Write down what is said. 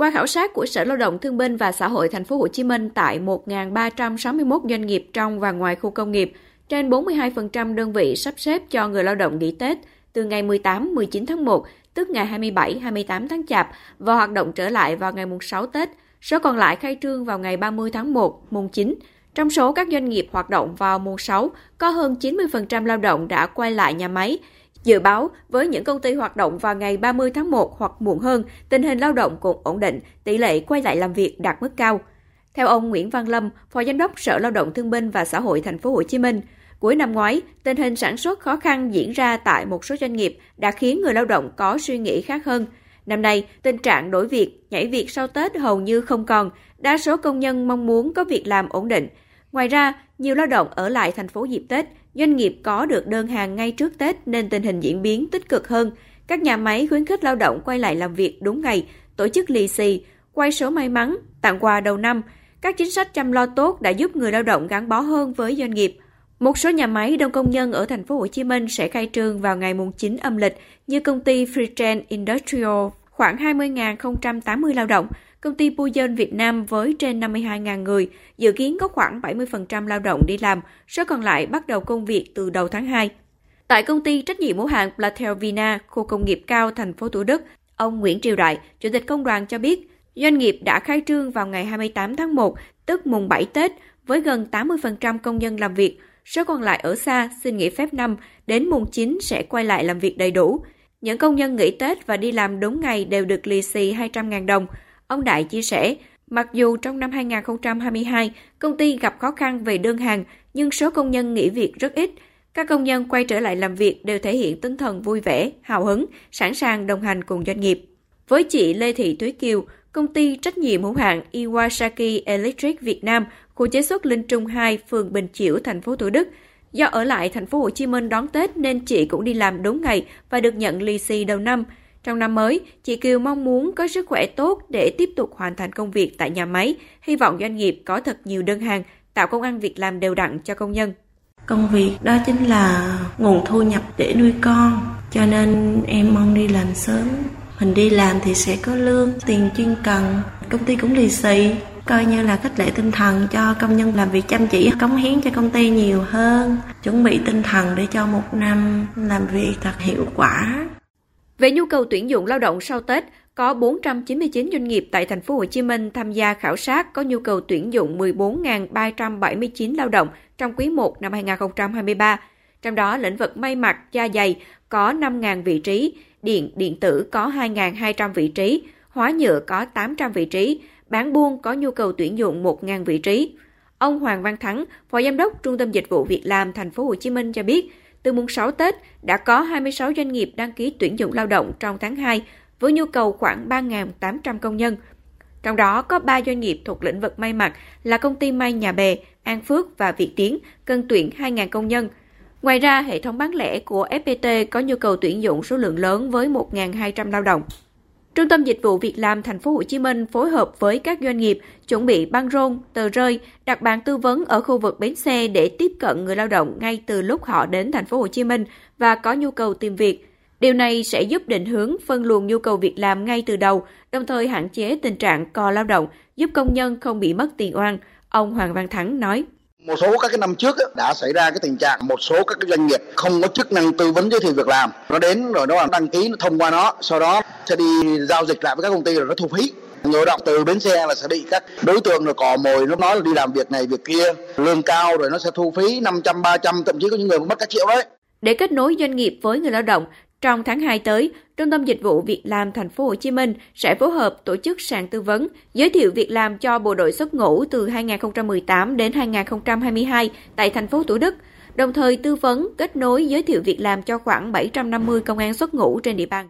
Qua khảo sát của Sở Lao động Thương binh và Xã hội Thành phố Hồ Chí Minh tại 1.361 doanh nghiệp trong và ngoài khu công nghiệp, trên 42% đơn vị sắp xếp cho người lao động nghỉ Tết từ ngày 18-19 tháng 1, tức ngày 27-28 tháng Chạp và hoạt động trở lại vào ngày mùng 6 Tết. Số còn lại khai trương vào ngày 30 tháng 1, mùng 9. Trong số các doanh nghiệp hoạt động vào mùng 6, có hơn 90% lao động đã quay lại nhà máy, Dự báo với những công ty hoạt động vào ngày 30 tháng 1 hoặc muộn hơn, tình hình lao động cũng ổn định, tỷ lệ quay lại làm việc đạt mức cao. Theo ông Nguyễn Văn Lâm, Phó Giám đốc Sở Lao động Thương binh và Xã hội Thành phố Hồ Chí Minh, cuối năm ngoái, tình hình sản xuất khó khăn diễn ra tại một số doanh nghiệp đã khiến người lao động có suy nghĩ khác hơn. Năm nay, tình trạng đổi việc, nhảy việc sau Tết hầu như không còn, đa số công nhân mong muốn có việc làm ổn định. Ngoài ra, nhiều lao động ở lại thành phố dịp Tết Doanh nghiệp có được đơn hàng ngay trước Tết nên tình hình diễn biến tích cực hơn. Các nhà máy khuyến khích lao động quay lại làm việc đúng ngày, tổ chức lì xì, quay số may mắn, tặng quà đầu năm. Các chính sách chăm lo tốt đã giúp người lao động gắn bó hơn với doanh nghiệp. Một số nhà máy đông công nhân ở thành phố Hồ Chí Minh sẽ khai trương vào ngày mùng 9 âm lịch như công ty Freetrend Industrial khoảng 20.080 lao động, công ty Puyen Việt Nam với trên 52.000 người, dự kiến có khoảng 70% lao động đi làm, số còn lại bắt đầu công việc từ đầu tháng 2. Tại công ty trách nhiệm hữu hạn Platel Vina, khu công nghiệp cao thành phố Thủ Đức, ông Nguyễn Triều Đại, Chủ tịch Công đoàn cho biết, doanh nghiệp đã khai trương vào ngày 28 tháng 1, tức mùng 7 Tết, với gần 80% công nhân làm việc, số còn lại ở xa xin nghỉ phép năm, đến mùng 9 sẽ quay lại làm việc đầy đủ. Những công nhân nghỉ Tết và đi làm đúng ngày đều được lì xì 200.000 đồng. Ông Đại chia sẻ, mặc dù trong năm 2022, công ty gặp khó khăn về đơn hàng, nhưng số công nhân nghỉ việc rất ít. Các công nhân quay trở lại làm việc đều thể hiện tinh thần vui vẻ, hào hứng, sẵn sàng đồng hành cùng doanh nghiệp. Với chị Lê Thị Thúy Kiều, công ty trách nhiệm hữu hạn Iwasaki Electric Việt Nam, khu chế xuất Linh Trung 2, phường Bình Chiểu, thành phố Thủ Đức, Do ở lại thành phố Hồ Chí Minh đón Tết nên chị cũng đi làm đúng ngày và được nhận lì xì đầu năm. Trong năm mới, chị Kiều mong muốn có sức khỏe tốt để tiếp tục hoàn thành công việc tại nhà máy, hy vọng doanh nghiệp có thật nhiều đơn hàng, tạo công ăn việc làm đều đặn cho công nhân. Công việc đó chính là nguồn thu nhập để nuôi con, cho nên em mong đi làm sớm. Mình đi làm thì sẽ có lương, tiền chuyên cần, công ty cũng lì xì, coi như là khích lệ tinh thần cho công nhân làm việc chăm chỉ cống hiến cho công ty nhiều hơn chuẩn bị tinh thần để cho một năm làm việc thật hiệu quả về nhu cầu tuyển dụng lao động sau Tết, có 499 doanh nghiệp tại thành phố Hồ Chí Minh tham gia khảo sát có nhu cầu tuyển dụng 14.379 lao động trong quý 1 năm 2023. Trong đó, lĩnh vực may mặc, da dày có 5.000 vị trí, điện, điện tử có 2.200 vị trí, hóa nhựa có 800 vị trí, bán buôn có nhu cầu tuyển dụng 1.000 vị trí. Ông Hoàng Văn Thắng, Phó Giám đốc Trung tâm Dịch vụ Việc làm Thành phố Hồ Chí Minh cho biết, từ mùng 6 Tết đã có 26 doanh nghiệp đăng ký tuyển dụng lao động trong tháng 2 với nhu cầu khoảng 3.800 công nhân. Trong đó có 3 doanh nghiệp thuộc lĩnh vực may mặc là công ty may Nhà Bè, An Phước và Việt Tiến cần tuyển 2.000 công nhân. Ngoài ra, hệ thống bán lẻ của FPT có nhu cầu tuyển dụng số lượng lớn với 1.200 lao động. Trung tâm Dịch vụ Việc làm Thành phố Hồ Chí Minh phối hợp với các doanh nghiệp chuẩn bị băng rôn, tờ rơi, đặt bàn tư vấn ở khu vực bến xe để tiếp cận người lao động ngay từ lúc họ đến Thành phố Hồ Chí Minh và có nhu cầu tìm việc. Điều này sẽ giúp định hướng phân luồng nhu cầu việc làm ngay từ đầu, đồng thời hạn chế tình trạng co lao động, giúp công nhân không bị mất tiền oan, ông Hoàng Văn Thắng nói. Một số các cái năm trước đã xảy ra cái tình trạng một số các cái doanh nghiệp không có chức năng tư vấn giới thiệu việc làm. Nó đến rồi nó đăng ký nó thông qua nó, sau đó sẽ đi giao dịch lại với các công ty rồi nó thu phí. Người động từ bến xe là sẽ bị các đối tượng rồi cò mồi nó nói là đi làm việc này việc kia, lương cao rồi nó sẽ thu phí 500 300 thậm chí có những người mất cả triệu đấy. Để kết nối doanh nghiệp với người lao động, trong tháng 2 tới, Trung tâm Dịch vụ Việc làm Thành phố Hồ Chí Minh sẽ phối hợp tổ chức sàn tư vấn, giới thiệu việc làm cho bộ đội xuất ngũ từ 2018 đến 2022 tại thành phố Thủ Đức, đồng thời tư vấn, kết nối giới thiệu việc làm cho khoảng 750 công an xuất ngũ trên địa bàn.